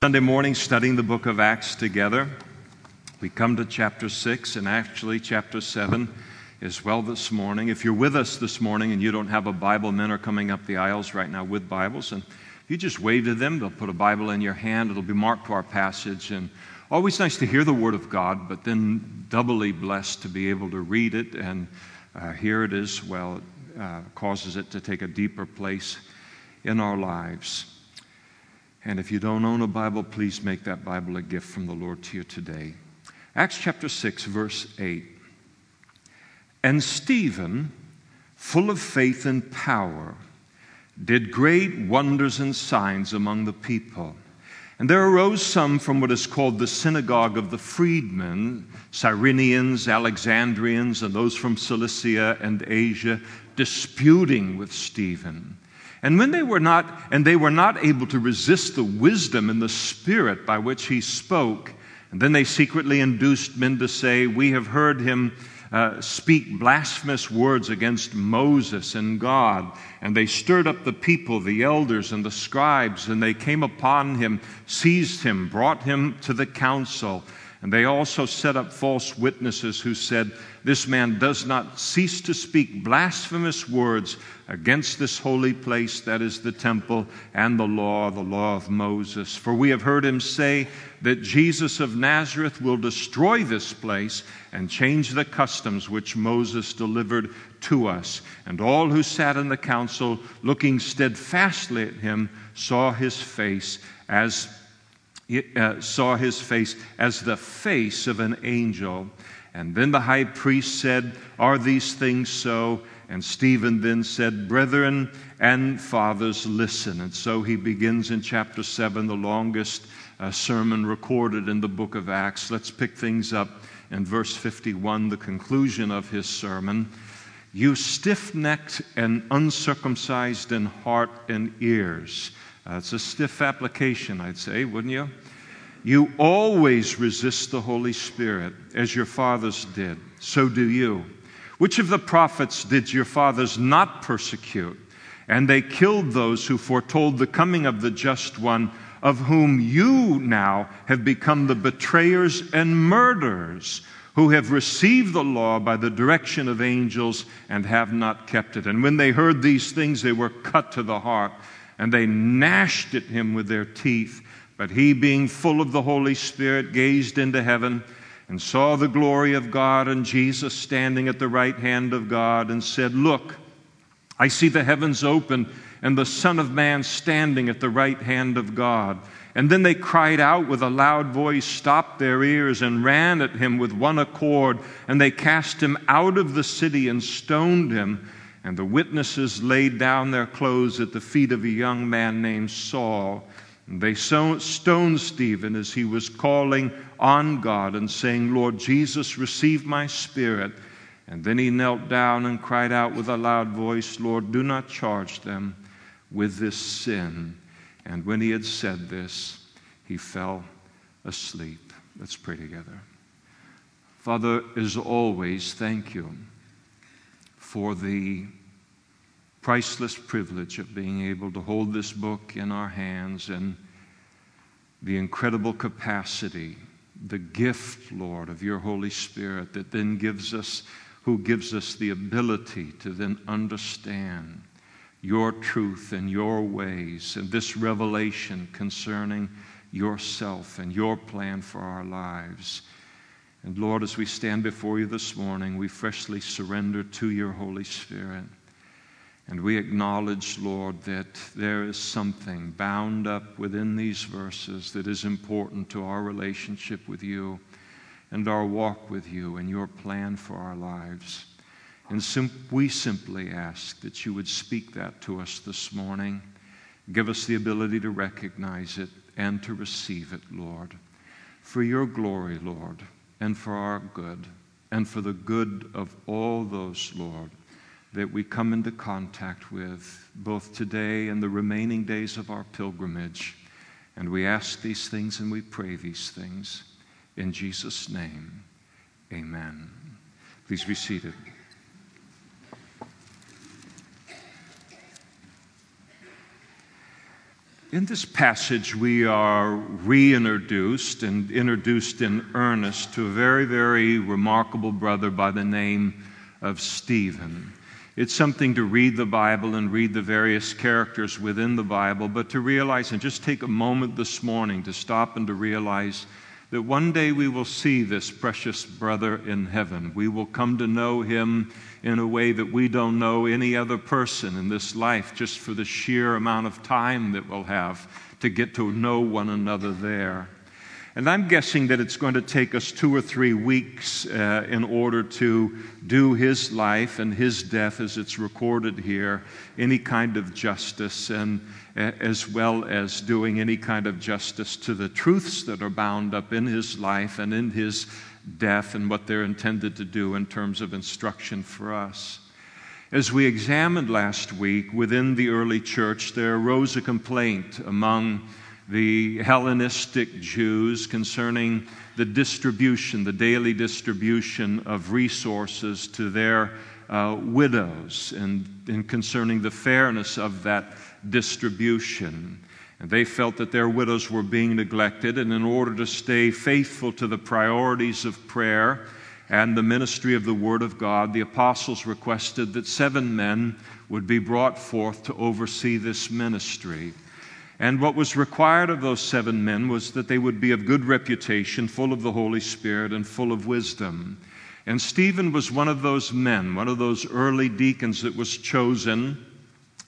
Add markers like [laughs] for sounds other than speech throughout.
Sunday morning studying the book of Acts together. We come to chapter 6 and actually chapter 7 as well this morning. If you're with us this morning and you don't have a Bible, men are coming up the aisles right now with Bibles. And if you just wave to them, they'll put a Bible in your hand. It'll be marked to our passage. And always nice to hear the Word of God, but then doubly blessed to be able to read it and uh, hear it as well. It uh, causes it to take a deeper place in our lives. And if you don't own a Bible, please make that Bible a gift from the Lord to you today. Acts chapter 6, verse 8. And Stephen, full of faith and power, did great wonders and signs among the people. And there arose some from what is called the synagogue of the freedmen, Cyrenians, Alexandrians, and those from Cilicia and Asia, disputing with Stephen. And when they were not, and they were not able to resist the wisdom and the spirit by which he spoke, and then they secretly induced men to say, We have heard him uh, speak blasphemous words against Moses and God. And they stirred up the people, the elders and the scribes, and they came upon him, seized him, brought him to the council. And they also set up false witnesses who said, This man does not cease to speak blasphemous words against this holy place that is the temple and the law, the law of Moses. For we have heard him say that Jesus of Nazareth will destroy this place and change the customs which Moses delivered to us. And all who sat in the council, looking steadfastly at him, saw his face as uh, saw his face as the face of an angel. And then the high priest said, Are these things so? And Stephen then said, Brethren and fathers, listen. And so he begins in chapter 7, the longest uh, sermon recorded in the book of Acts. Let's pick things up in verse 51, the conclusion of his sermon. You stiff necked and uncircumcised in heart and ears. Uh, it's a stiff application, I'd say, wouldn't you? You always resist the Holy Spirit as your fathers did. So do you. Which of the prophets did your fathers not persecute? And they killed those who foretold the coming of the just one, of whom you now have become the betrayers and murderers, who have received the law by the direction of angels and have not kept it. And when they heard these things, they were cut to the heart and they gnashed at him with their teeth. But he, being full of the Holy Spirit, gazed into heaven and saw the glory of God and Jesus standing at the right hand of God and said, Look, I see the heavens open and the Son of Man standing at the right hand of God. And then they cried out with a loud voice, stopped their ears, and ran at him with one accord. And they cast him out of the city and stoned him. And the witnesses laid down their clothes at the feet of a young man named Saul. They stoned Stephen as he was calling on God and saying, Lord Jesus, receive my spirit. And then he knelt down and cried out with a loud voice, Lord, do not charge them with this sin. And when he had said this, he fell asleep. Let's pray together. Father, as always, thank you for the priceless privilege of being able to hold this book in our hands and the incredible capacity, the gift, Lord, of your Holy Spirit that then gives us, who gives us the ability to then understand your truth and your ways and this revelation concerning yourself and your plan for our lives. And Lord, as we stand before you this morning, we freshly surrender to your Holy Spirit. And we acknowledge, Lord, that there is something bound up within these verses that is important to our relationship with you and our walk with you and your plan for our lives. And sim- we simply ask that you would speak that to us this morning. Give us the ability to recognize it and to receive it, Lord. For your glory, Lord, and for our good, and for the good of all those, Lord, that we come into contact with both today and the remaining days of our pilgrimage. And we ask these things and we pray these things. In Jesus' name, amen. Please be seated. In this passage, we are reintroduced and introduced in earnest to a very, very remarkable brother by the name of Stephen. It's something to read the Bible and read the various characters within the Bible, but to realize and just take a moment this morning to stop and to realize that one day we will see this precious brother in heaven. We will come to know him in a way that we don't know any other person in this life, just for the sheer amount of time that we'll have to get to know one another there. And I'm guessing that it's going to take us two or three weeks uh, in order to do his life and his death as it's recorded here, any kind of justice, and uh, as well as doing any kind of justice to the truths that are bound up in his life and in his death and what they're intended to do in terms of instruction for us. As we examined last week within the early church, there arose a complaint among the Hellenistic Jews concerning the distribution, the daily distribution of resources to their uh, widows and, and concerning the fairness of that distribution. And they felt that their widows were being neglected, and in order to stay faithful to the priorities of prayer and the ministry of the Word of God, the apostles requested that seven men would be brought forth to oversee this ministry. And what was required of those seven men was that they would be of good reputation, full of the Holy Spirit, and full of wisdom. And Stephen was one of those men, one of those early deacons that was chosen.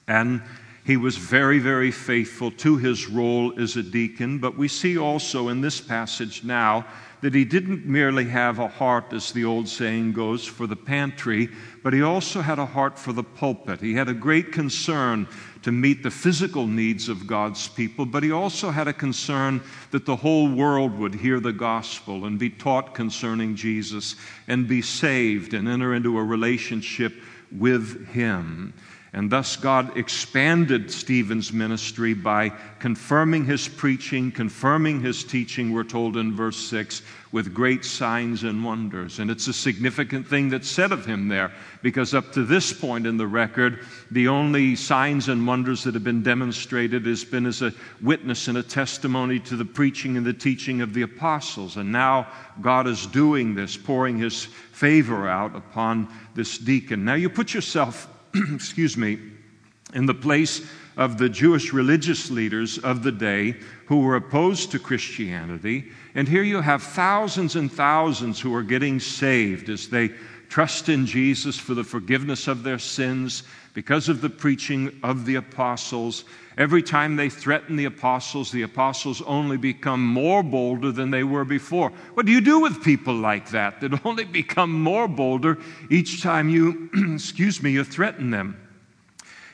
And he was very, very faithful to his role as a deacon. But we see also in this passage now that he didn't merely have a heart, as the old saying goes, for the pantry, but he also had a heart for the pulpit. He had a great concern to meet the physical needs of God's people, but he also had a concern that the whole world would hear the gospel and be taught concerning Jesus and be saved and enter into a relationship with him. And thus, God expanded Stephen's ministry by confirming his preaching, confirming his teaching, we're told in verse 6, with great signs and wonders. And it's a significant thing that's said of him there, because up to this point in the record, the only signs and wonders that have been demonstrated has been as a witness and a testimony to the preaching and the teaching of the apostles. And now God is doing this, pouring his favor out upon this deacon. Now, you put yourself [clears throat] excuse me, in the place of the Jewish religious leaders of the day who were opposed to Christianity. And here you have thousands and thousands who are getting saved as they trust in Jesus for the forgiveness of their sins because of the preaching of the apostles. Every time they threaten the apostles, the apostles only become more bolder than they were before. What do you do with people like that that [laughs] only become more bolder each time you, [clears throat] excuse me, you threaten them?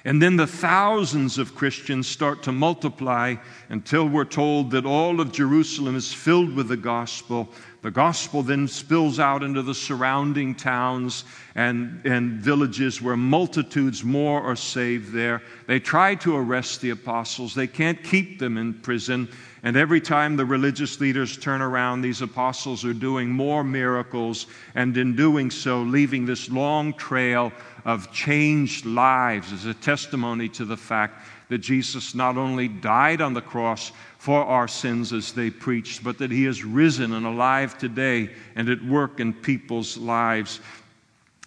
And then the thousands of Christians start to multiply until we're told that all of Jerusalem is filled with the gospel. The gospel then spills out into the surrounding towns and, and villages where multitudes more are saved there. They try to arrest the apostles, they can't keep them in prison. And every time the religious leaders turn around, these apostles are doing more miracles, and in doing so, leaving this long trail of changed lives as a testimony to the fact that Jesus not only died on the cross for our sins as they preached, but that he is risen and alive today and at work in people's lives.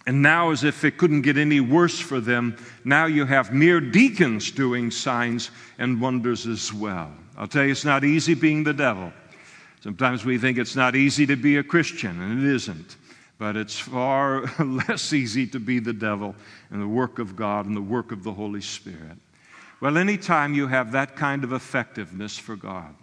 And now, as if it couldn't get any worse for them, now you have mere deacons doing signs and wonders as well. I'll tell you, it's not easy being the devil. Sometimes we think it's not easy to be a Christian, and it isn't. But it's far [laughs] less easy to be the devil and the work of God and the work of the Holy Spirit. Well, anytime you have that kind of effectiveness for God,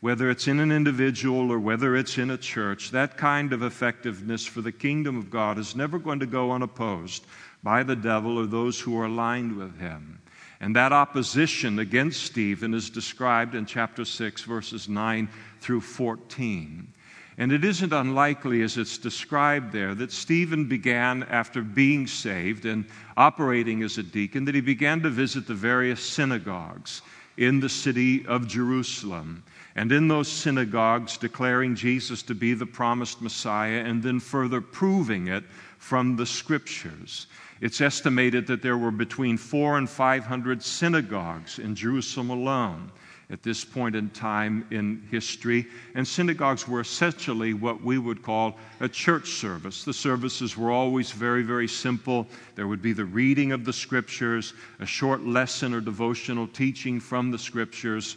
whether it's in an individual or whether it's in a church, that kind of effectiveness for the kingdom of God is never going to go unopposed by the devil or those who are aligned with him. And that opposition against Stephen is described in chapter 6, verses 9 through 14. And it isn't unlikely, as it's described there, that Stephen began, after being saved and operating as a deacon, that he began to visit the various synagogues in the city of Jerusalem. And in those synagogues, declaring Jesus to be the promised Messiah and then further proving it from the scriptures. It's estimated that there were between four and 500 synagogues in Jerusalem alone. At this point in time in history. And synagogues were essentially what we would call a church service. The services were always very, very simple. There would be the reading of the scriptures, a short lesson or devotional teaching from the scriptures,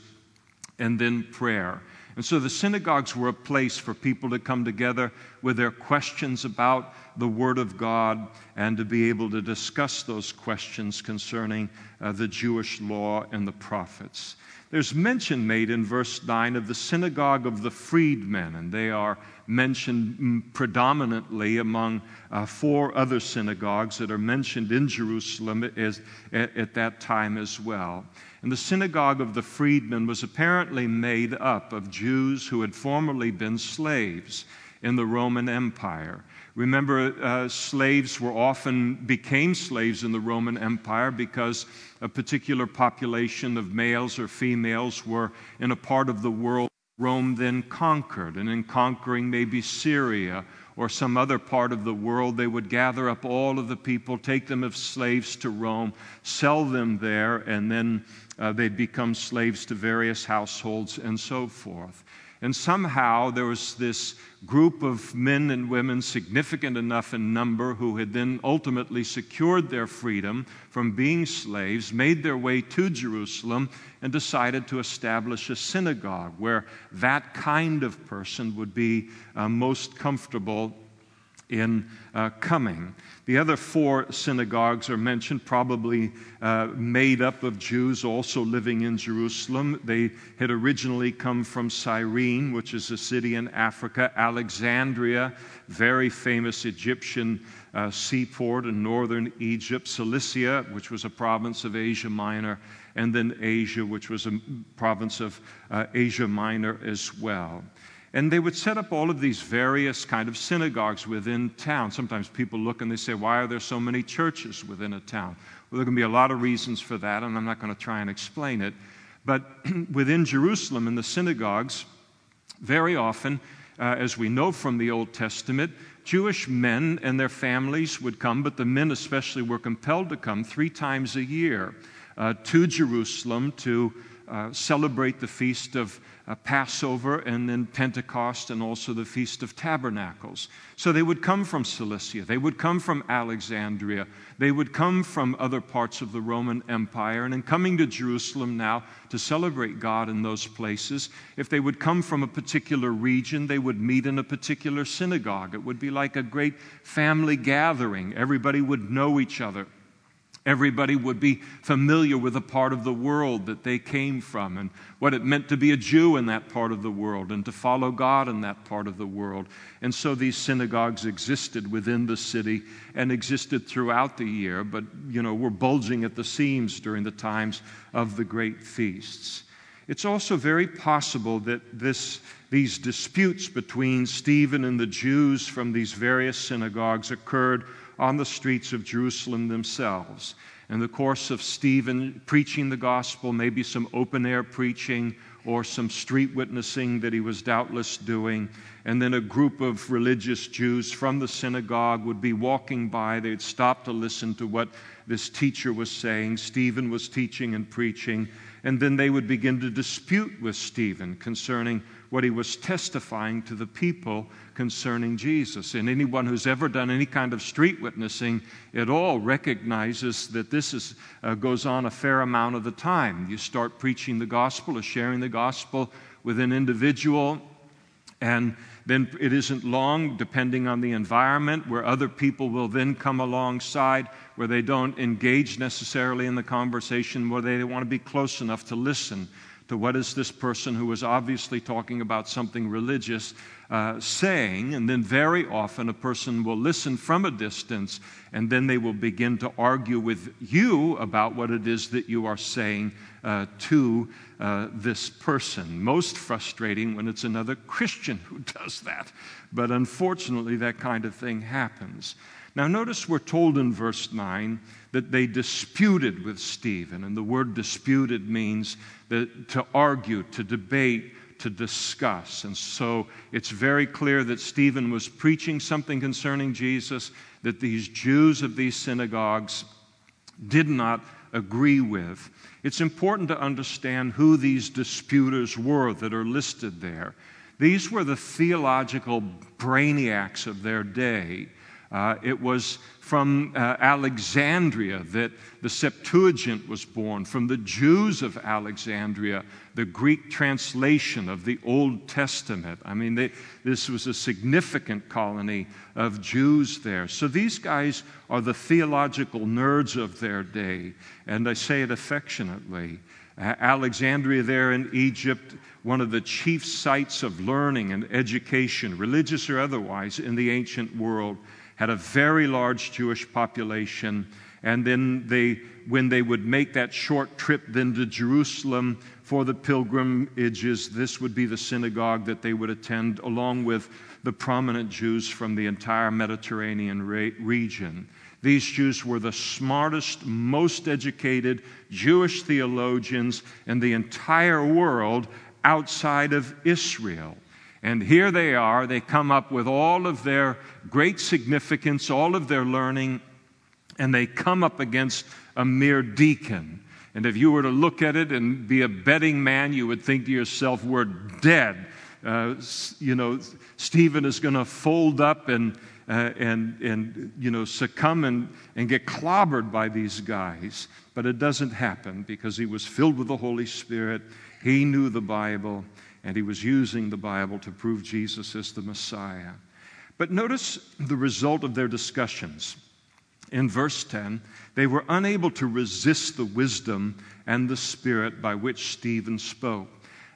and then prayer. And so the synagogues were a place for people to come together with their questions about the Word of God and to be able to discuss those questions concerning uh, the Jewish law and the prophets. There's mention made in verse 9 of the synagogue of the freedmen, and they are mentioned predominantly among uh, four other synagogues that are mentioned in Jerusalem as, at, at that time as well. And the synagogue of the freedmen was apparently made up of Jews who had formerly been slaves in the Roman Empire. Remember, uh, slaves were often became slaves in the Roman Empire because a particular population of males or females were in a part of the world Rome then conquered. And in conquering maybe Syria or some other part of the world, they would gather up all of the people, take them as slaves to Rome, sell them there, and then uh, they'd become slaves to various households and so forth. And somehow there was this group of men and women, significant enough in number, who had then ultimately secured their freedom from being slaves, made their way to Jerusalem, and decided to establish a synagogue where that kind of person would be uh, most comfortable in uh, coming. The other four synagogues are mentioned, probably uh, made up of Jews also living in Jerusalem. They had originally come from Cyrene, which is a city in Africa, Alexandria, very famous Egyptian uh, seaport in northern Egypt, Cilicia, which was a province of Asia Minor, and then Asia, which was a province of uh, Asia Minor as well. And they would set up all of these various kind of synagogues within town. Sometimes people look and they say, why are there so many churches within a town? Well, there can be a lot of reasons for that, and I'm not going to try and explain it. But [clears throat] within Jerusalem, in the synagogues, very often, uh, as we know from the Old Testament, Jewish men and their families would come, but the men especially were compelled to come three times a year uh, to Jerusalem to uh, celebrate the feast of uh, Passover and then Pentecost and also the Feast of Tabernacles. So they would come from Cilicia, they would come from Alexandria, they would come from other parts of the Roman Empire. And in coming to Jerusalem now to celebrate God in those places, if they would come from a particular region, they would meet in a particular synagogue. It would be like a great family gathering, everybody would know each other. Everybody would be familiar with the part of the world that they came from and what it meant to be a Jew in that part of the world and to follow God in that part of the world. And so these synagogues existed within the city and existed throughout the year, but you know, were bulging at the seams during the times of the great feasts. It's also very possible that this, these disputes between Stephen and the Jews from these various synagogues occurred on the streets of Jerusalem themselves. In the course of Stephen preaching the gospel, maybe some open air preaching or some street witnessing that he was doubtless doing. And then a group of religious Jews from the synagogue would be walking by. They'd stop to listen to what this teacher was saying. Stephen was teaching and preaching. And then they would begin to dispute with Stephen concerning what he was testifying to the people concerning Jesus. And anyone who's ever done any kind of street witnessing at all recognizes that this is, uh, goes on a fair amount of the time. You start preaching the gospel or sharing the gospel with an individual, and then it isn't long, depending on the environment, where other people will then come alongside, where they don't engage necessarily in the conversation, where they want to be close enough to listen to what is this person who is obviously talking about something religious uh, saying, and then very often a person will listen from a distance, and then they will begin to argue with you about what it is that you are saying uh, to uh, this person. Most frustrating when it's another Christian who [laughs] does that, but unfortunately, that kind of thing happens. Now, notice we're told in verse 9 that they disputed with Stephen, and the word disputed means that, to argue, to debate, to discuss. And so it's very clear that Stephen was preaching something concerning Jesus that these Jews of these synagogues did not agree with. It's important to understand who these disputers were that are listed there. These were the theological brainiacs of their day. Uh, it was from uh, Alexandria that the Septuagint was born, from the Jews of Alexandria, the Greek translation of the Old Testament. I mean, they, this was a significant colony of Jews there. So these guys are the theological nerds of their day, and I say it affectionately. Alexandria, there in Egypt, one of the chief sites of learning and education, religious or otherwise, in the ancient world had a very large Jewish population. And then they, when they would make that short trip then to Jerusalem for the pilgrimages, this would be the synagogue that they would attend, along with the prominent Jews from the entire Mediterranean re- region. These Jews were the smartest, most educated Jewish theologians in the entire world outside of Israel. And here they are, they come up with all of their great significance, all of their learning, and they come up against a mere deacon. And if you were to look at it and be a betting man, you would think to yourself, we're dead. Uh, you know, Stephen is going to fold up and, uh, and, and you know, succumb and, and get clobbered by these guys. But it doesn't happen because he was filled with the Holy Spirit. He knew the Bible and he was using the Bible to prove Jesus is the Messiah. But notice the result of their discussions. In verse 10, they were unable to resist the wisdom and the spirit by which Stephen spoke.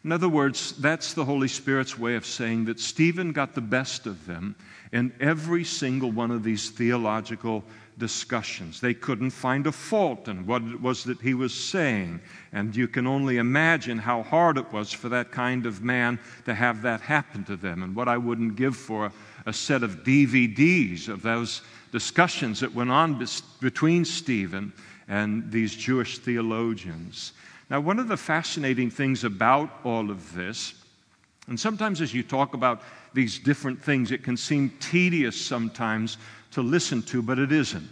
In other words, that's the Holy Spirit's way of saying that Stephen got the best of them in every single one of these theological discussions. They couldn't find a fault in what it was that he was saying. And you can only imagine how hard it was for that kind of man to have that happen to them. And what I wouldn't give for a, set of DVDs of those discussions that went on between Stephen and these Jewish theologians. Now, one of the fascinating things about all of this, and sometimes as you talk about these different things, it can seem tedious sometimes to listen to, but it isn't.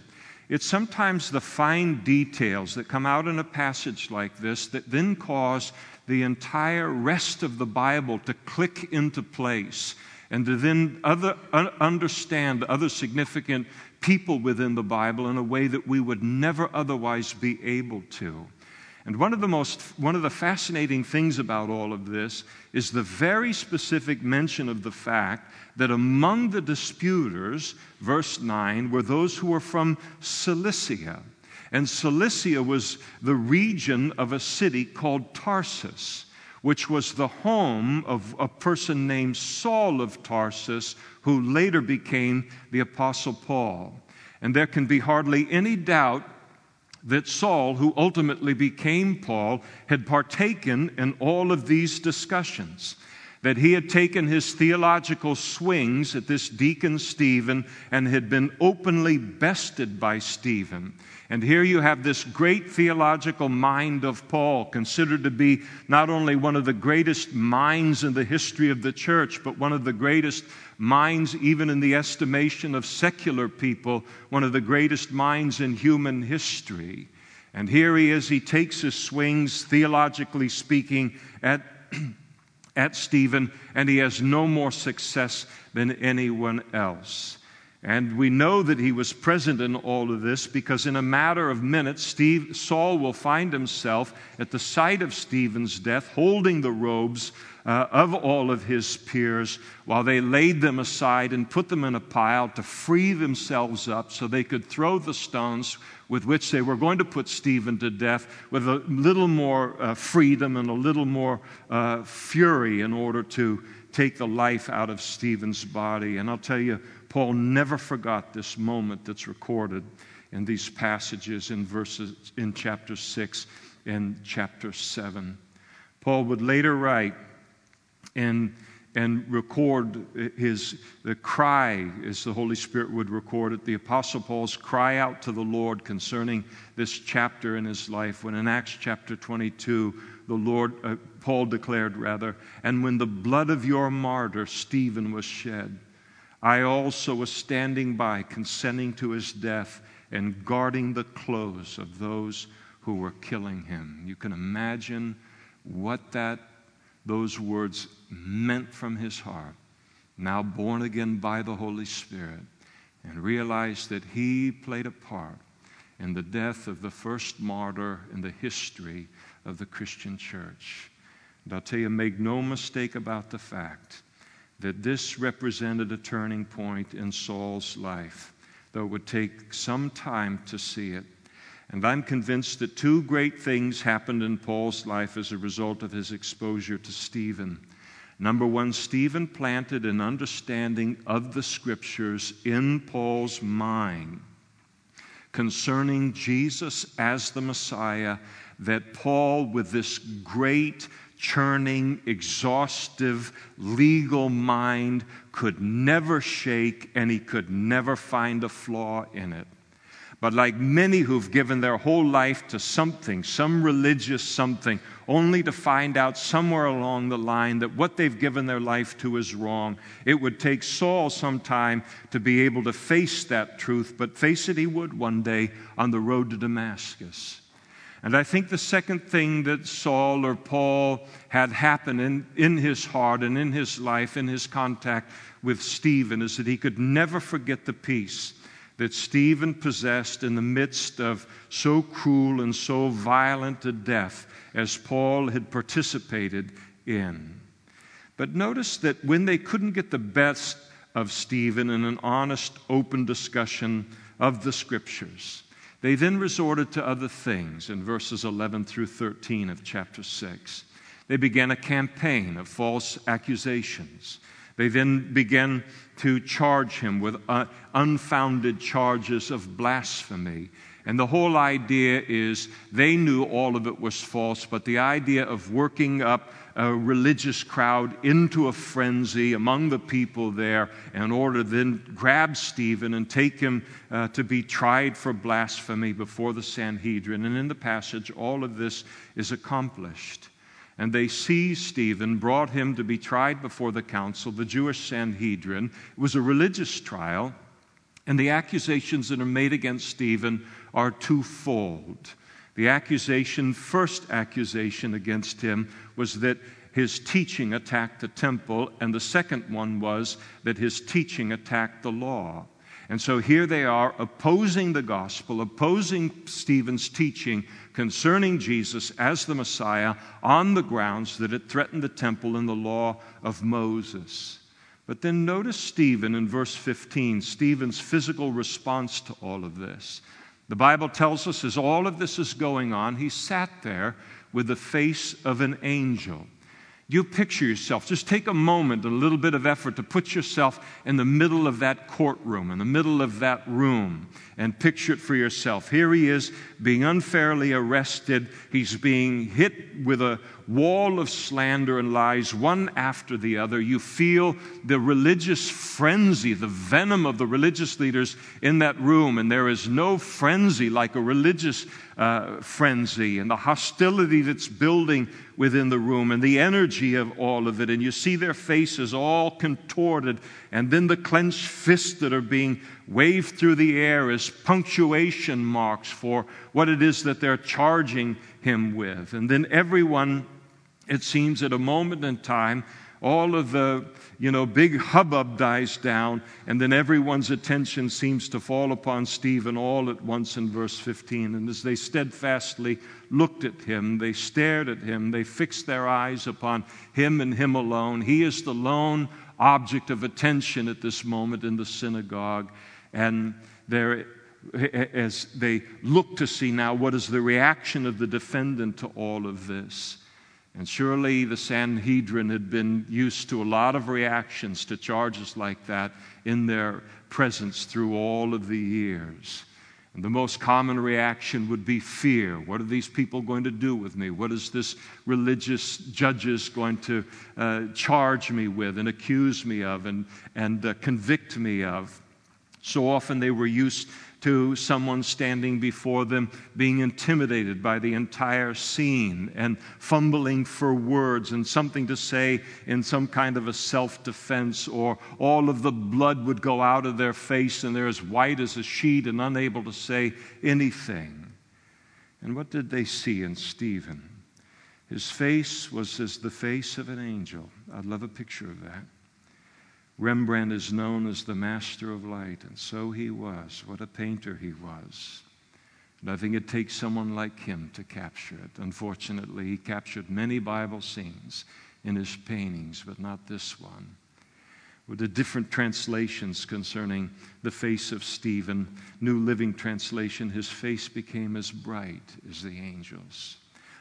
It's sometimes the fine details that come out in a passage like this that then cause the entire rest of the Bible to click into place and to then other, understand other significant people within the Bible in a way that we would never otherwise be able to. And one of the most one of the fascinating things about all of this is the very specific mention of the fact that among the disputers, verse 9, were those who were from Cilicia. And Cilicia was the region of a city called Tarsus, which was the home of a person named Saul of Tarsus, who later became the Apostle Paul. And there can be hardly any doubt that Saul, who ultimately became Paul, had partaken in all of these discussions. That he had taken his theological swings at this deacon Stephen and had been openly bested by Stephen. And here you have this great theological mind of Paul, considered to be not only one of the greatest minds in the history of the church, but one of the greatest minds, even in the estimation of secular people, one of the greatest minds in human history. And here he is, he takes his swings, theologically speaking, at, [clears throat] at Stephen, and he has no more success than anyone else. And we know that he was present in all of this because in a matter of minutes, Steve, Saul will find himself at the site of Stephen's death, holding the robes uh, of all of his peers while they laid them aside and put them in a pile to free themselves up so they could throw the stones with which they were going to put Stephen to death with a little more uh, freedom and a little more uh, fury in order to take the life out of Stephen's body. And I'll tell you, Paul never forgot this moment that's recorded in these passages in verses in chapter 6 and chapter 7. Paul would later write and, and record his the cry, as the Holy Spirit would record it, the Apostle Paul's cry out to the Lord concerning this chapter in his life, when in Acts chapter 22, the Lord, uh, Paul declared rather, and when the blood of your martyr Stephen was shed, I also was standing by, consenting to his death and guarding the clothes of those who were killing him. You can imagine what that those words meant from his heart. Now born again by the Holy Spirit and realized that he played a part in the death of the first martyr in the history of the Christian church. And I'll tell you, make no mistake about the fact that this represented a turning point in Saul's life, though it would take some time to see it. And I'm convinced that two great things happened in Paul's life as a result of his exposure to Stephen. Number one, Stephen planted an understanding of the scriptures in Paul's mind concerning Jesus as the Messiah that Paul, with this great, churning, exhaustive, legal mind, could never shake and he could never find a flaw in it. But like many who've given their whole life to something, some religious something, only to find out somewhere along the line that what they've given their life to is wrong, it would take Saul some time to be able to face that truth, but face it he would one day on the road to Damascus. And I think the second thing that Saul or Paul had happen in, in his heart and in his life, in his contact with Stephen, is that he could never forget the peace that Stephen possessed in the midst of so cruel and so violent a death as Paul had participated in. But notice that when they couldn't get the best of Stephen in an honest, open discussion of the scriptures, they then resorted to other things in verses 11 through 13 of chapter 6. They began a campaign of false accusations. They then began to charge him with uh, unfounded charges of blasphemy. And the whole idea is they knew all of it was false, but the idea of working up a religious crowd into a frenzy among the people there in order to then grab Stephen and take him uh, to be tried for blasphemy before the Sanhedrin. And in the passage, all of this is accomplished. And they seized Stephen, brought him to be tried before the council, the Jewish Sanhedrin. It was a religious trial, and the accusations that are made against Stephen are twofold. The accusation, first accusation against him, was that his teaching attacked the temple, and the second one was that his teaching attacked the law. And so here they are opposing the gospel, opposing Stephen's teaching concerning Jesus as the Messiah on the grounds that it threatened the temple and the law of Moses. But then notice Stephen in verse 15, Stephen's physical response to all of this. The Bible tells us as all of this is going on, he sat there with the face of an angel. You picture yourself, just take a moment, a little bit of effort to put yourself in the middle of that courtroom, in the middle of that room, and picture it for yourself. Here he is being unfairly arrested. He's being hit with a wall of slander and lies, one after the other. You feel the religious frenzy, the venom of the religious leaders in that room, and there is no frenzy like a religious uh, frenzy and the hostility that's building within the room and the energy of all of it. And you see their faces all contorted, and then the clenched fists that are being waved through the air as punctuation marks for what it is that they're charging him with. And then everyone, it seems, at a moment in time, all of the you know big hubbub dies down and then everyone's attention seems to fall upon stephen all at once in verse 15 and as they steadfastly looked at him they stared at him they fixed their eyes upon him and him alone. He is the lone object of attention at this moment in the synagogue. And there as they look to see now what is the reaction of the defendant to all of this and surely the Sanhedrin had been used to a lot of reactions to charges like that in their presence through all of the years. And the most common reaction would be fear. What are these people going to do with me? What is this religious judges going to uh, charge me with and accuse me of and, and uh, convict me of? So often they were used to someone standing before them being intimidated by the entire scene and fumbling for words and something to say in some kind of a self defense, or all of the blood would go out of their face and they're as white as a sheet and unable to say anything. And what did they see in Stephen? His face was as the face of an angel. I'd love a picture of that. Rembrandt is known as the master of light, and so he was. What a painter he was. And I think it takes someone like him to capture it. Unfortunately, he captured many Bible scenes in his paintings, but not this one. With the different translations concerning the face of Stephen, New Living Translation, his face became as bright as the angels.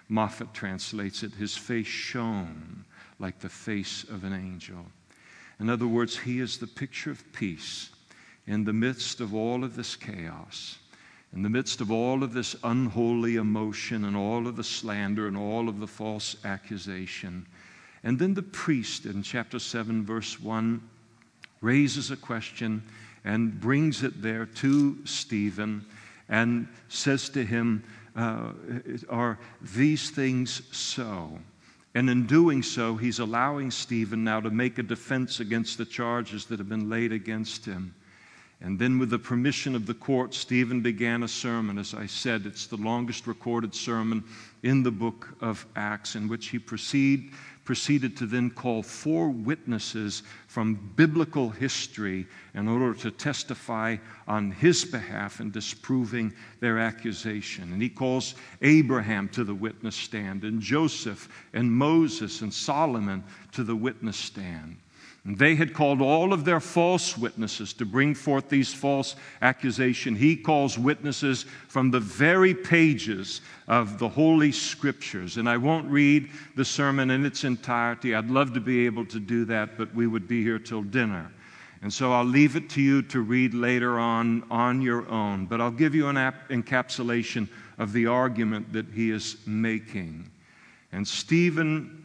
Moffatt translates it, his face shone like the face of an angel. In other words, he is the picture of peace in the midst of all of this chaos, in the midst of all of this unholy emotion and all of the slander and all of the false accusation. And then the priest in chapter 7, verse 1, raises a question and brings it there to Stephen and says to him, uh, Are these things so? And in doing so, he's allowing Stephen now to make a defense against the charges that have been laid against him. And then, with the permission of the court, Stephen began a sermon. As I said, it's the longest recorded sermon in the book of Acts, in which he proceed, proceeded to then call four witnesses from biblical history in order to testify on his behalf in disproving their accusation. And he calls Abraham to the witness stand, and Joseph, and Moses, and Solomon to the witness stand. They had called all of their false witnesses to bring forth these false accusations. He calls witnesses from the very pages of the Holy Scriptures. And I won't read the sermon in its entirety. I'd love to be able to do that, but we would be here till dinner. And so I'll leave it to you to read later on on your own. But I'll give you an ap- encapsulation of the argument that he is making. And Stephen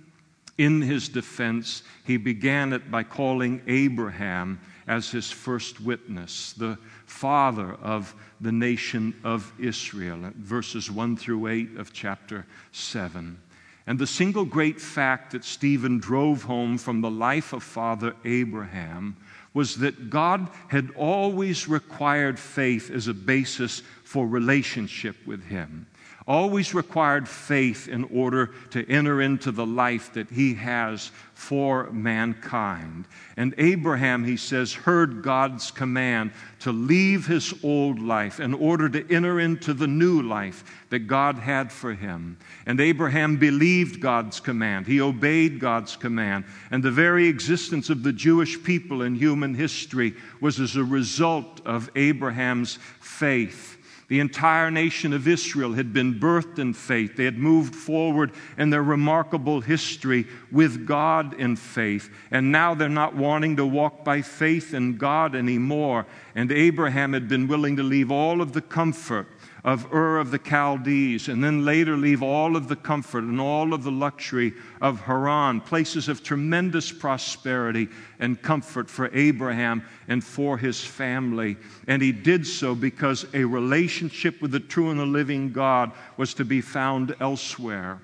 in his defense, he began it by calling Abraham as his first witness, the father of the nation of Israel, verses 1 through 8 of chapter 7. And the single great fact that Stephen drove home from the life of Father Abraham was that God had always required faith as a basis for relationship with him always required faith in order to enter into the life that he has for mankind. And Abraham, he says, heard God's command to leave his old life in order to enter into the new life that God had for him. And Abraham believed God's command, he obeyed God's command. And the very existence of the Jewish people in human history was as a result of Abraham's faith. The entire nation of Israel had been birthed in faith. They had moved forward in their remarkable history with God in faith. And now they're not wanting to walk by faith in God anymore. And Abraham had been willing to leave all of the comfort of Ur of the Chaldees, and then later leave all of the comfort and all of the luxury of Haran, places of tremendous prosperity and comfort for Abraham and for his family. And he did so because a relationship with the true and the living God was to be found elsewhere.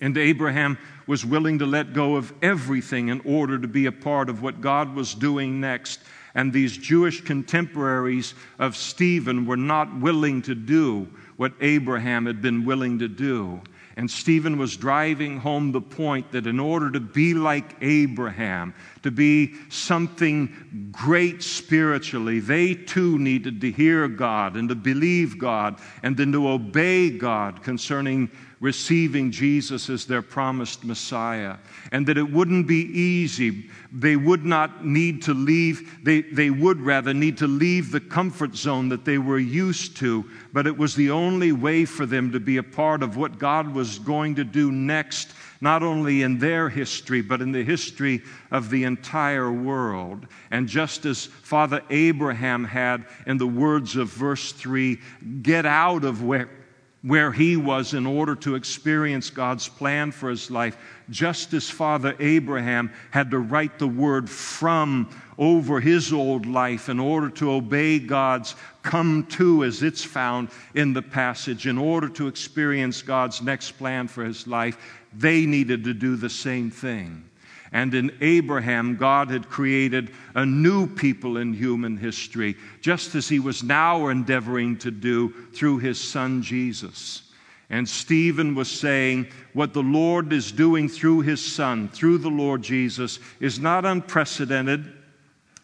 And Abraham was willing to let go of everything in order to be a part of what God was doing next and these Jewish contemporaries of Stephen were not willing to do what Abraham had been willing to do. And Stephen was driving home the point that in order to be like Abraham, to be something great spiritually, they too needed to hear God and to believe God and then to obey God concerning receiving Jesus as their promised Messiah, and that it wouldn't be easy. They would not need to leave, they, they would rather need to leave the comfort zone that they were used to, but it was the only way for them to be a part of what God was going to do next not only in their history, but in the history of the entire world. And just as Father Abraham had, in the words of verse 3, get out of where where he was in order to experience God's plan for his life, just as Father Abraham had to write the word from over his old life in order to obey God's come to, as it's found in the passage, in order to experience God's next plan for his life, they needed to do the same thing. And in Abraham, God had created a new people in human history, just as he was now endeavoring to do through his son Jesus. And Stephen was saying, what the Lord is doing through his Son, through the Lord Jesus, is not unprecedented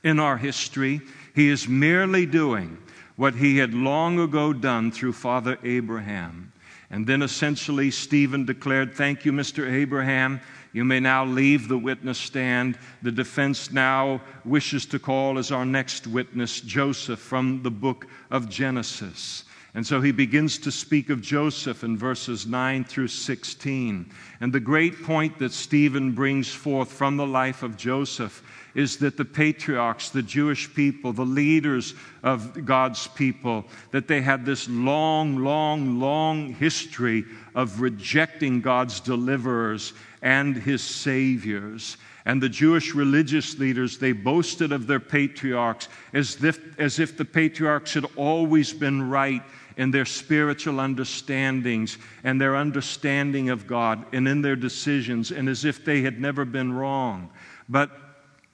in our history. He is merely doing what he had long ago done through Father Abraham. And then essentially, Stephen declared, Thank you, Mr. Abraham. You may now leave the witness stand. The defense now wishes to call as our next witness Joseph from the book of Genesis. And so he begins to speak of Joseph in verses 9 through 16. And the great point that Stephen brings forth from the life of Joseph is that the patriarchs, the Jewish people, the leaders of God's people, that they had this long, long, long history of rejecting God's deliverers and his saviors. And the Jewish religious leaders, they boasted of their patriarchs as if, as if the patriarchs had always been right in their spiritual understandings and their understanding of God and in their decisions, and as if they had never been wrong. But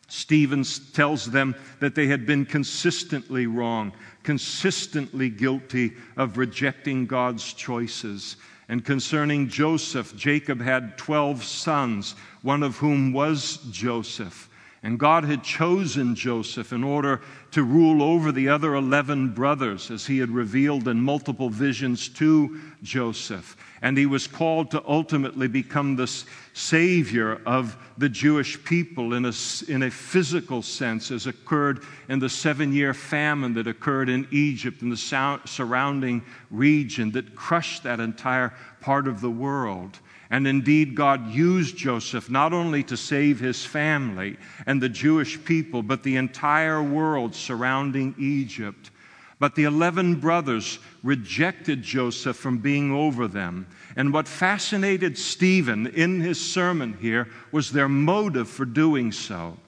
Stephen tells them that they had been consistently wrong, consistently guilty of rejecting God's choices. And concerning Joseph, Jacob had 12 sons, one of whom was Joseph. And God had chosen Joseph in order to rule over the other 11 brothers, as he had revealed in multiple visions to Joseph. And he was called to ultimately become the savior of the Jewish people in a, in a physical sense, as occurred in the seven year famine that occurred in Egypt and the surrounding region that crushed that entire part of the world. And indeed, God used Joseph not only to save his family and the Jewish people, but the entire world surrounding Egypt. But the 11 brothers rejected Joseph from being over them. And what fascinated Stephen in his sermon here was their motive for doing so.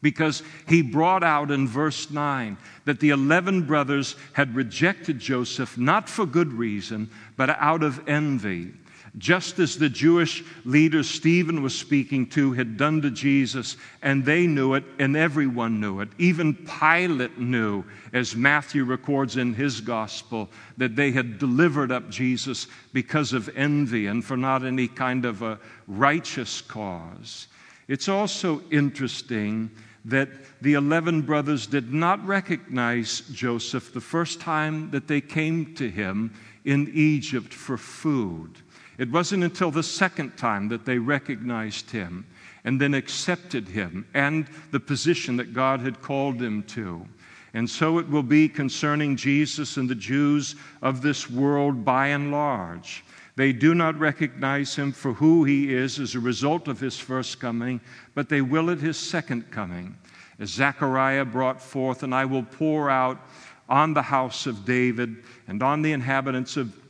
Because he brought out in verse 9 that the 11 brothers had rejected Joseph not for good reason, but out of envy just as the Jewish leaders Stephen was speaking to had done to Jesus, and they knew it, and everyone knew it. Even Pilate knew, as Matthew records in his gospel, that they had delivered up Jesus because of envy and for not any kind of a righteous cause. It's also interesting that the 11 brothers did not recognize Joseph the first time that they came to him in Egypt for food. It wasn't until the second time that they recognized him and then accepted him and the position that God had called him to. And so it will be concerning Jesus and the Jews of this world by and large. They do not recognize him for who he is as a result of his first coming, but they will at his second coming. As Zechariah brought forth, and I will pour out on the house of David and on the inhabitants of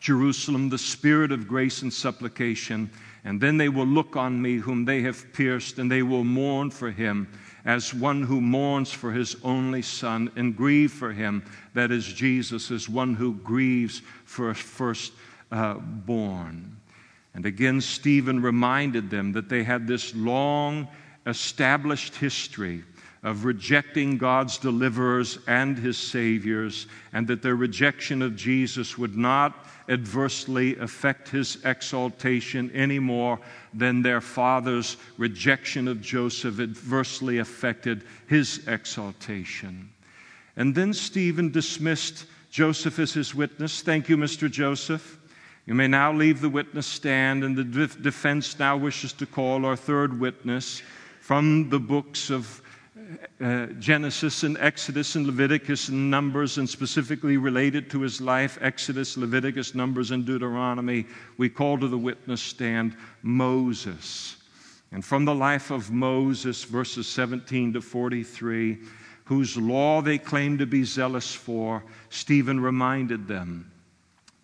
Jerusalem the spirit of grace and supplication, and then they will look on me whom they have pierced, and they will mourn for him as one who mourns for his only son, and grieve for him, that is Jesus, as one who grieves for a first uh, born. And again, Stephen reminded them that they had this long established history of rejecting God's deliverers and his saviors, and that their rejection of Jesus would not adversely affect his exaltation any more than their father's rejection of Joseph adversely affected his exaltation. And then Stephen dismissed Joseph as his witness. Thank you, Mr. Joseph. You may now leave the witness stand, and the defense now wishes to call our third witness from the books of uh, Genesis and Exodus and Leviticus and Numbers, and specifically related to his life Exodus, Leviticus, Numbers, and Deuteronomy, we call to the witness stand Moses. And from the life of Moses, verses 17 to 43, whose law they claim to be zealous for, Stephen reminded them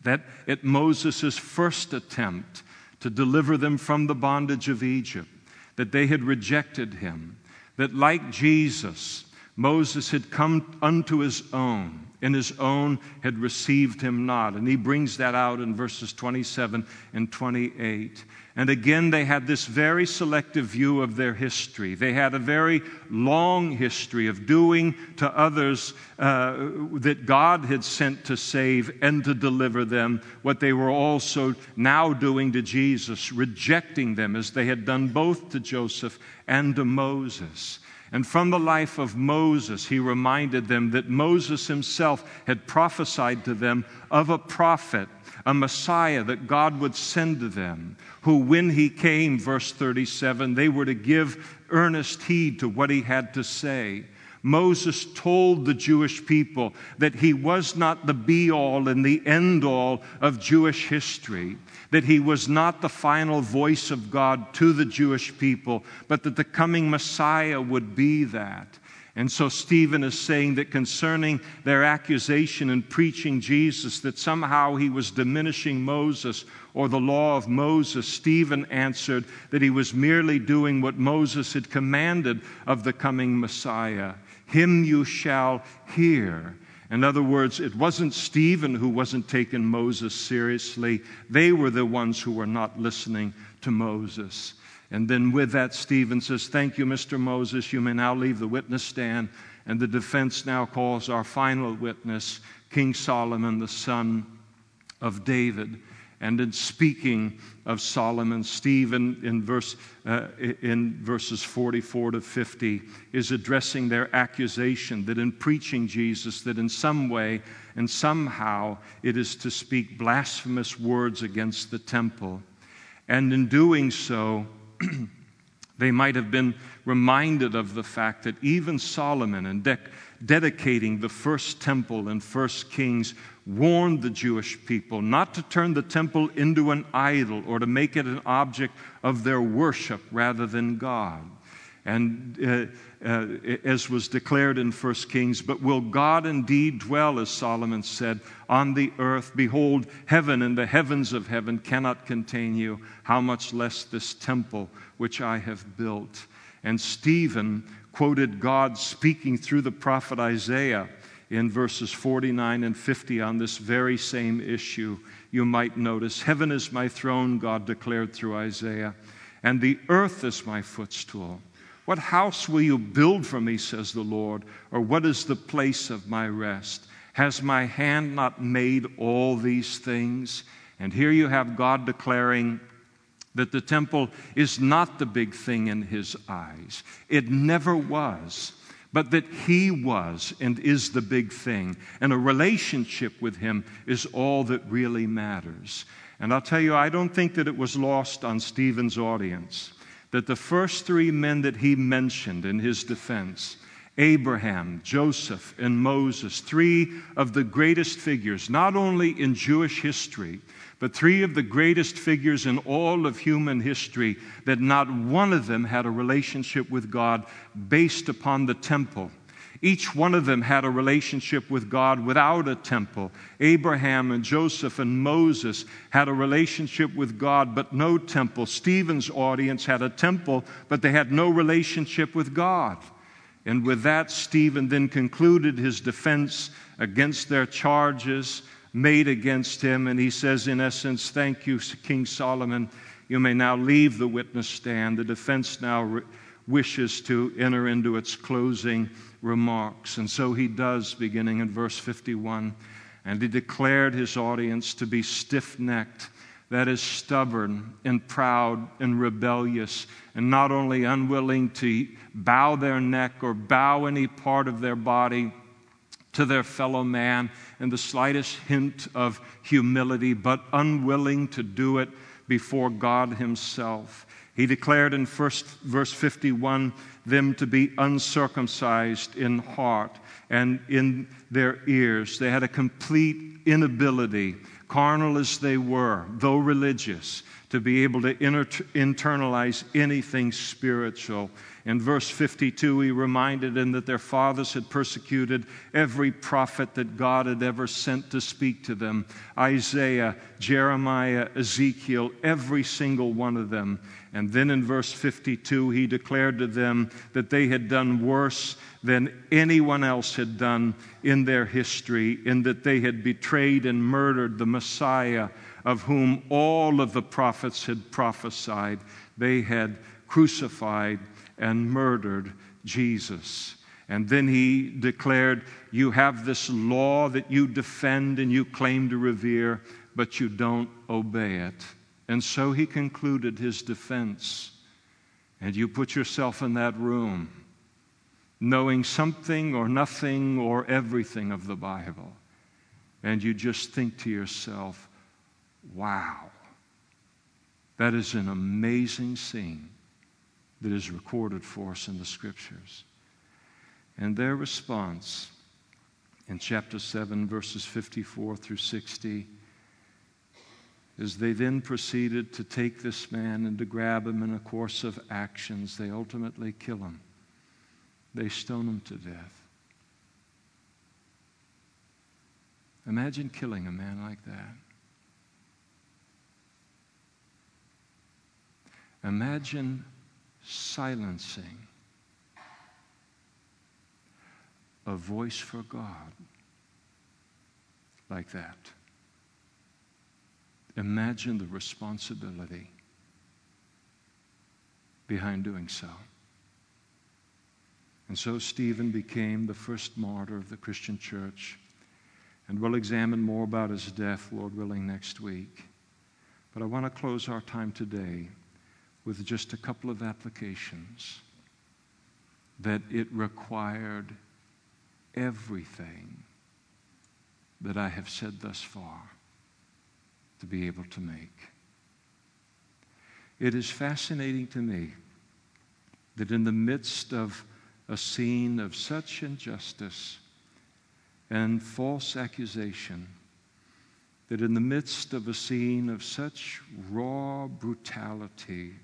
that at Moses' first attempt to deliver them from the bondage of Egypt, that they had rejected him that like Jesus, Moses had come unto his own, and his own had received him not. And he brings that out in verses 27 and 28. And again, they had this very selective view of their history. They had a very long history of doing to others uh, that God had sent to save and to deliver them what they were also now doing to Jesus, rejecting them as they had done both to Joseph and to Moses. And from the life of Moses, he reminded them that Moses himself had prophesied to them of a prophet, a Messiah that God would send to them, who, when he came, verse 37, they were to give earnest heed to what he had to say. Moses told the Jewish people that he was not the be all and the end all of Jewish history, that he was not the final voice of God to the Jewish people, but that the coming Messiah would be that. And so Stephen is saying that concerning their accusation and preaching Jesus, that somehow he was diminishing Moses or the law of Moses, Stephen answered that he was merely doing what Moses had commanded of the coming Messiah. Him you shall hear. In other words, it wasn't Stephen who wasn't taking Moses seriously. They were the ones who were not listening to Moses. And then with that, Stephen says, Thank you, Mr. Moses. You may now leave the witness stand. And the defense now calls our final witness, King Solomon, the son of David. And in speaking of Solomon, Stephen, in, verse, uh, in verses 44 to 50, is addressing their accusation that in preaching Jesus, that in some way and somehow it is to speak blasphemous words against the temple. And in doing so, they might have been reminded of the fact that even Solomon, in de- dedicating the first temple in First Kings, warned the Jewish people not to turn the temple into an idol or to make it an object of their worship rather than God. And uh, uh, as was declared in 1 Kings, but will God indeed dwell, as Solomon said, on the earth? Behold, heaven and the heavens of heaven cannot contain you, how much less this temple which I have built. And Stephen quoted God speaking through the prophet Isaiah in verses 49 and 50 on this very same issue. You might notice, Heaven is my throne, God declared through Isaiah, and the earth is my footstool. What house will you build for me, says the Lord, or what is the place of my rest? Has my hand not made all these things? And here you have God declaring that the temple is not the big thing in his eyes. It never was but that He was and is the big thing. And a relationship with Him is all that really matters. And I'll tell you, I don't think that it was lost on Stephen's audience that the first three men that he mentioned in his defense Abraham, Joseph, and Moses, three of the greatest figures, not only in Jewish history, but three of the greatest figures in all of human history, that not one of them had a relationship with God based upon the temple. Each one of them had a relationship with God without a temple. Abraham and Joseph and Moses had a relationship with God, but no temple. Stephen's audience had a temple, but they had no relationship with God. And with that, Stephen then concluded his defense against their charges made against him. And he says, in essence, Thank you, King Solomon. You may now leave the witness stand. The defense now re- wishes to enter into its closing remarks. And so he does, beginning in verse 51. And he declared his audience to be stiff necked, that is, stubborn and proud and rebellious, and not only unwilling to bow their neck or bow any part of their body to their fellow man in the slightest hint of humility, but unwilling to do it before God Himself. He declared in first, verse 51 them to be uncircumcised in heart and in their ears. They had a complete inability, carnal as they were, though religious, to be able to inter- internalize anything spiritual. In verse 52, he reminded them that their fathers had persecuted every prophet that God had ever sent to speak to them Isaiah, Jeremiah, Ezekiel, every single one of them. And then in verse 52, he declared to them that they had done worse than anyone else had done in their history, in that they had betrayed and murdered the Messiah of whom all of the prophets had prophesied. They had crucified and murdered Jesus. And then he declared, You have this law that you defend and you claim to revere, but you don't obey it. And so he concluded his defense. And you put yourself in that room, knowing something or nothing or everything of the Bible. And you just think to yourself, wow, that is an amazing scene that is recorded for us in the scriptures. And their response in chapter 7, verses 54 through 60, is they then proceeded to take this man and to grab him in a course of actions. They ultimately kill him, they stone him to death. Imagine killing a man like that. Imagine silencing a voice for God like that. Imagine the responsibility behind doing so. And so Stephen became the first martyr of the Christian church. And we'll examine more about his death, Lord willing, next week. But I want to close our time today with just a couple of applications that it required everything that I have said thus far to be able to make. It is fascinating to me that in the midst of a scene of such injustice and false accusation, that in the midst of a scene of such raw brutality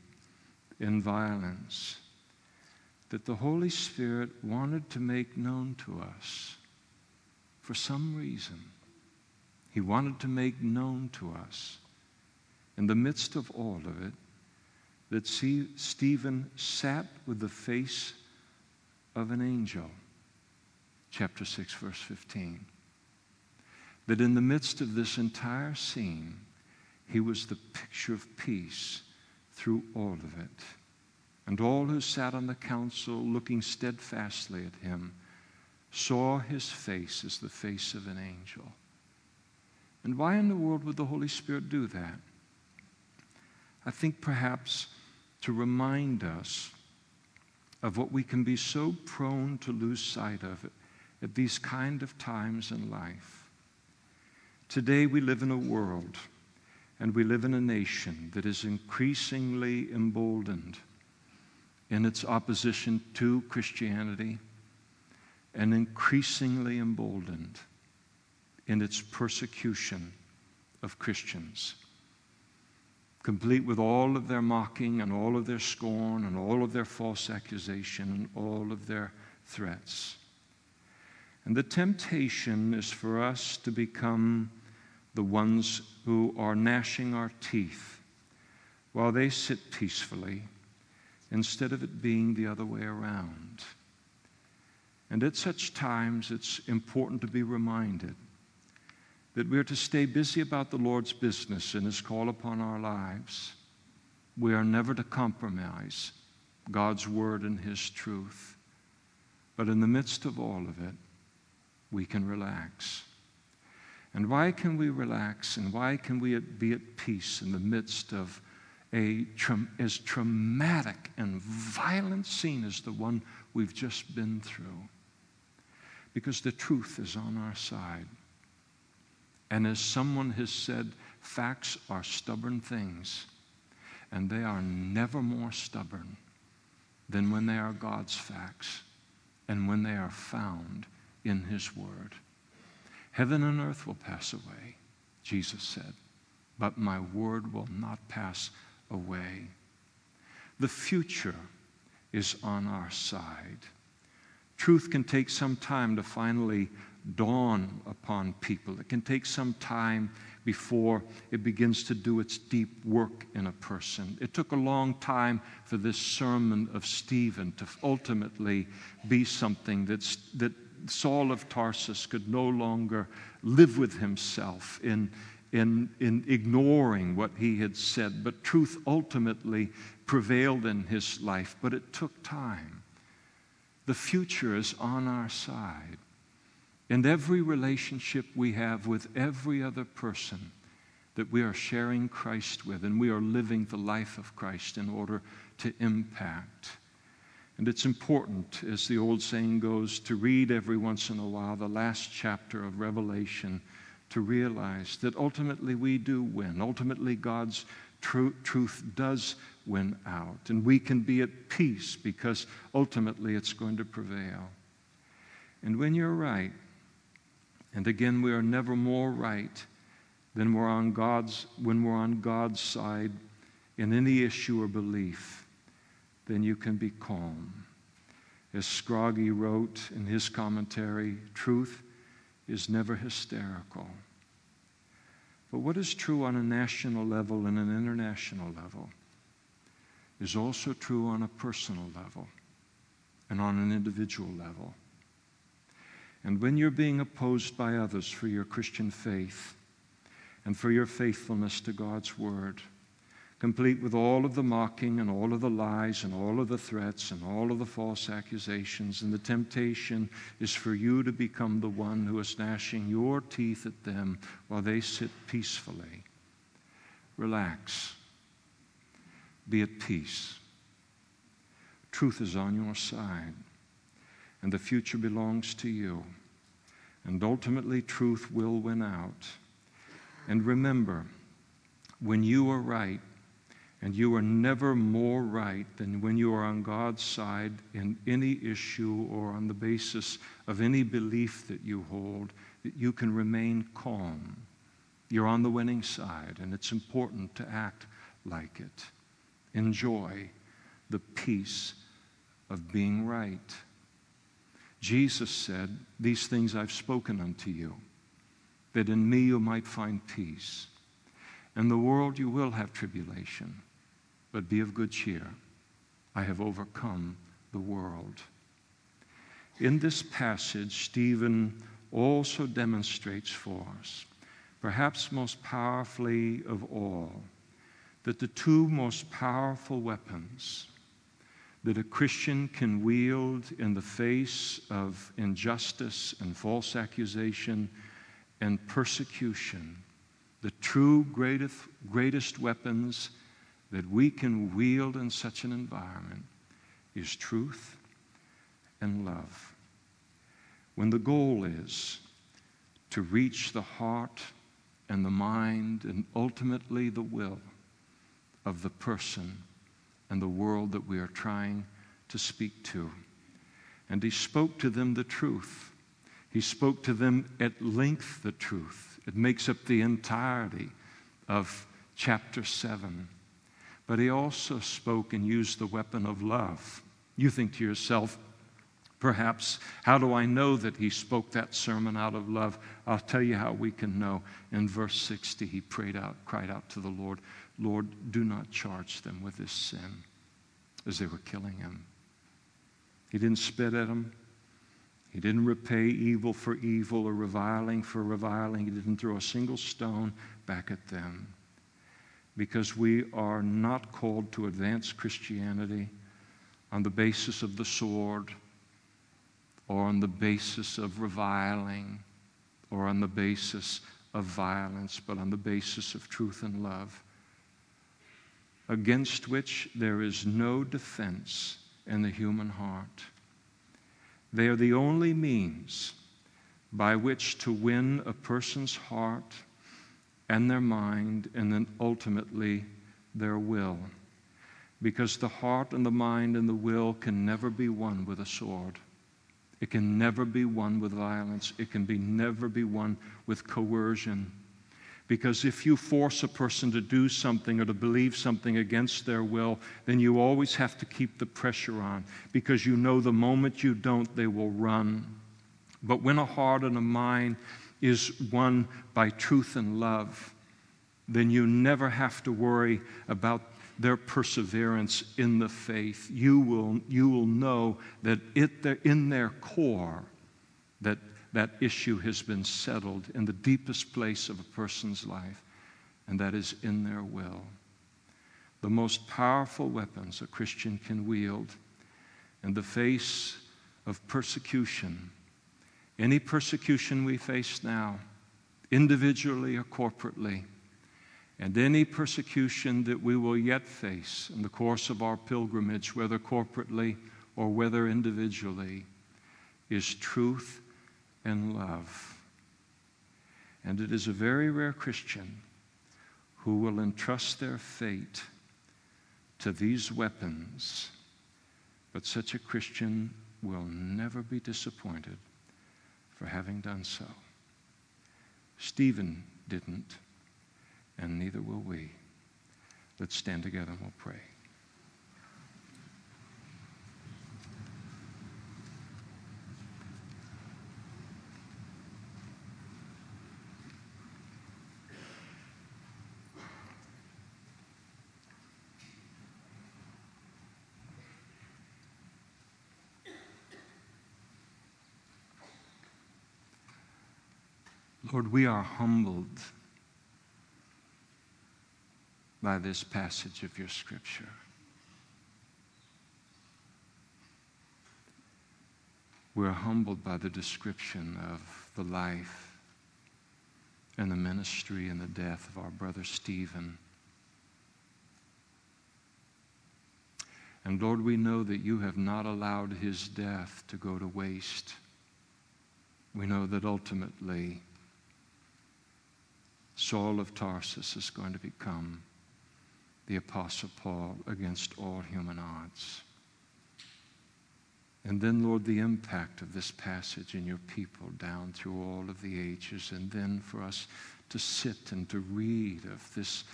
in violence that the Holy Spirit wanted to make known to us for some reason. He wanted to make known to us in the midst of all of it that Stephen sat with the face of an angel. Chapter 6, verse 15. That in the midst of this entire scene, he was the picture of peace through all of it. And all who sat on the council, looking steadfastly at him, saw his face as the face of an angel. And why in the world would the Holy Spirit do that? I think perhaps to remind us of what we can be so prone to lose sight of at these kind of times in life. Today we live in a world and we live in a nation that is increasingly emboldened in its opposition to Christianity and increasingly emboldened in its persecution of Christians, complete with all of their mocking and all of their scorn and all of their false accusation and all of their threats. And the temptation is for us to become the ones who are gnashing our teeth while they sit peacefully instead of it being the other way around. And at such times, it's important to be reminded that we're to stay busy about the Lord's business and His call upon our lives. We are never to compromise God's word and His truth. But in the midst of all of it, we can relax and why can we relax and why can we be at peace in the midst of a as traumatic and violent scene as the one we've just been through? Because the truth is on our side. And as someone has said, facts are stubborn things, and they are never more stubborn than when they are God's facts and when they are found in His Word. Heaven and earth will pass away, Jesus said, but my word will not pass away. The future is on our side. Truth can take some time to finally dawn upon people. It can take some time before it begins to do its deep work in a person. It took a long time for this sermon of Stephen to ultimately be something that's, that Saul of Tarsus could no longer live with himself in, in, in ignoring what he had said. But truth ultimately prevailed in his life, but it took time. The future is on our side. And every relationship we have with every other person that we are sharing Christ with, and we are living the life of Christ in order to impact. And it's important, as the old saying goes, to read every once in a while the last chapter of Revelation to realize that ultimately we do win. Ultimately, God's tru- truth does win out. And we can be at peace because ultimately it's going to prevail. And when you're right, and again, we are never more right than we're on God's, when we're on God's side in any issue or belief, then you can be calm. As Scroggie wrote in his commentary, truth is never hysterical. But what is true on a national level and an international level is also true on a personal level and on an individual level. And when you're being opposed by others for your Christian faith and for your faithfulness to God's Word, complete with all of the mocking and all of the lies and all of the threats and all of the false accusations, and the temptation is for you to become the one who is gnashing your teeth at them while they sit peacefully. Relax. Be at peace. Truth is on your side and the future belongs to you. And ultimately, truth will win out. And remember, when you are right, and you are never more right than when you are on God's side in any issue or on the basis of any belief that you hold, that you can remain calm. You're on the winning side, and it's important to act like it. Enjoy the peace of being right. Jesus said, These things I've spoken unto you, that in me you might find peace. In the world you will have tribulation, but be of good cheer. I have overcome the world. In this passage, Stephen also demonstrates for us, perhaps most powerfully of all, that the two most powerful weapons that a Christian can wield in the face of injustice and false accusation and persecution, the true greatest, greatest weapons that we can wield in such an environment is truth and love. When the goal is to reach the heart and the mind and ultimately the will of the person and the world that we are trying to speak to. And he spoke to them the truth. He spoke to them at length the truth. It makes up the entirety of chapter 7. But he also spoke and used the weapon of love. You think to yourself, perhaps, how do I know that he spoke that sermon out of love? I'll tell you how we can know. In verse 60, he prayed out, cried out to the Lord, Lord, do not charge them with this sin as they were killing him. He didn't spit at them. He didn't repay evil for evil or reviling for reviling. He didn't throw a single stone back at them. Because we are not called to advance Christianity on the basis of the sword or on the basis of reviling or on the basis of violence, but on the basis of truth and love against which there is no defense in the human heart. They are the only means by which to win a person's heart and their mind, and then ultimately their will. Because the heart and the mind and the will can never be won with a sword. It can never be won with violence. It can be never be won with coercion Because if you force a person to do something or to believe something against their will, then you always have to keep the pressure on because you know the moment you don't, they will run. But when a heart and a mind is won by truth and love, then you never have to worry about their perseverance in the faith. You will, you will know that it, in their core, that that issue has been settled in the deepest place of a person's life, and that is in their will. The most powerful weapons a Christian can wield in the face of persecution, any persecution we face now, individually or corporately, and any persecution that we will yet face in the course of our pilgrimage, whether corporately or whether individually, is truth and love. And it is a very rare Christian who will entrust their fate to these weapons, but such a Christian will never be disappointed for having done so. Stephen didn't, and neither will we. Let's stand together and we'll pray. Lord, we are humbled by this passage of your scripture. We're humbled by the description of the life and the ministry and the death of our brother Stephen. And Lord, we know that you have not allowed his death to go to waste. We know that ultimately, Saul of Tarsus is going to become the Apostle Paul against all human odds. And then, Lord, the impact of this passage in your people down through all of the ages, and then for us to sit and to read of this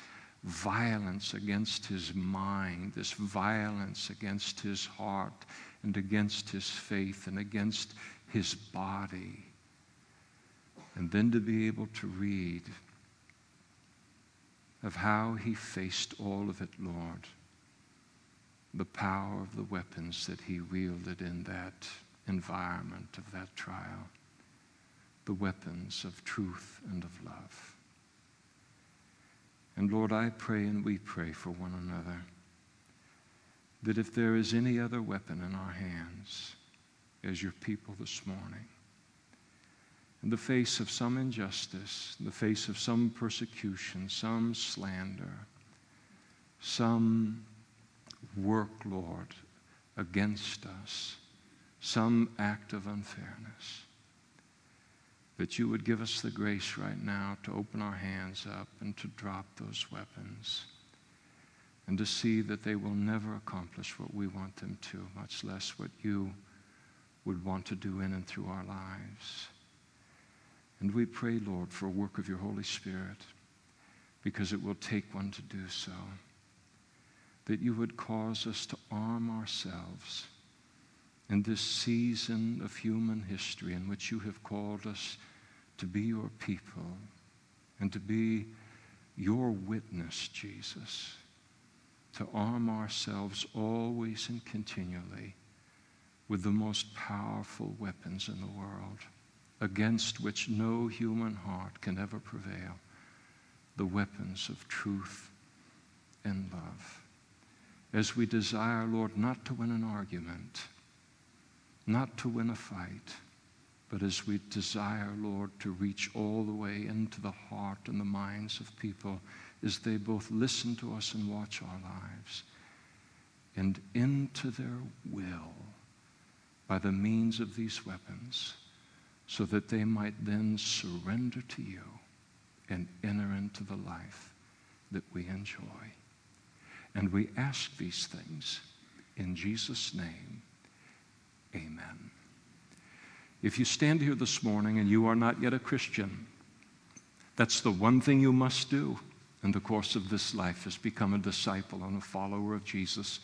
violence against his mind, this violence against his heart, and against his faith, and against his body. And then to be able to read of how he faced all of it, Lord. The power of the weapons that he wielded in that environment of that trial. The weapons of truth and of love. And Lord, I pray and we pray for one another that if there is any other weapon in our hands as your people this morning, in the face of some injustice, in the face of some persecution, some slander, some work, Lord, against us, some act of unfairness, that you would give us the grace right now to open our hands up and to drop those weapons and to see that they will never accomplish what we want them to, much less what you would want to do in and through our lives. And we pray, Lord, for a work of your Holy Spirit because it will take one to do so. That you would cause us to arm ourselves in this season of human history in which you have called us to be your people and to be your witness, Jesus. To arm ourselves always and continually with the most powerful weapons in the world against which no human heart can ever prevail the weapons of truth and love. As we desire, Lord, not to win an argument, not to win a fight, but as we desire, Lord, to reach all the way into the heart and the minds of people as they both listen to us and watch our lives, and into their will by the means of these weapons so that they might then surrender to you and enter into the life that we enjoy. And we ask these things in Jesus' name. Amen. If you stand here this morning and you are not yet a Christian, That's the one thing you must do in the course of this life is become a disciple and a follower of Jesus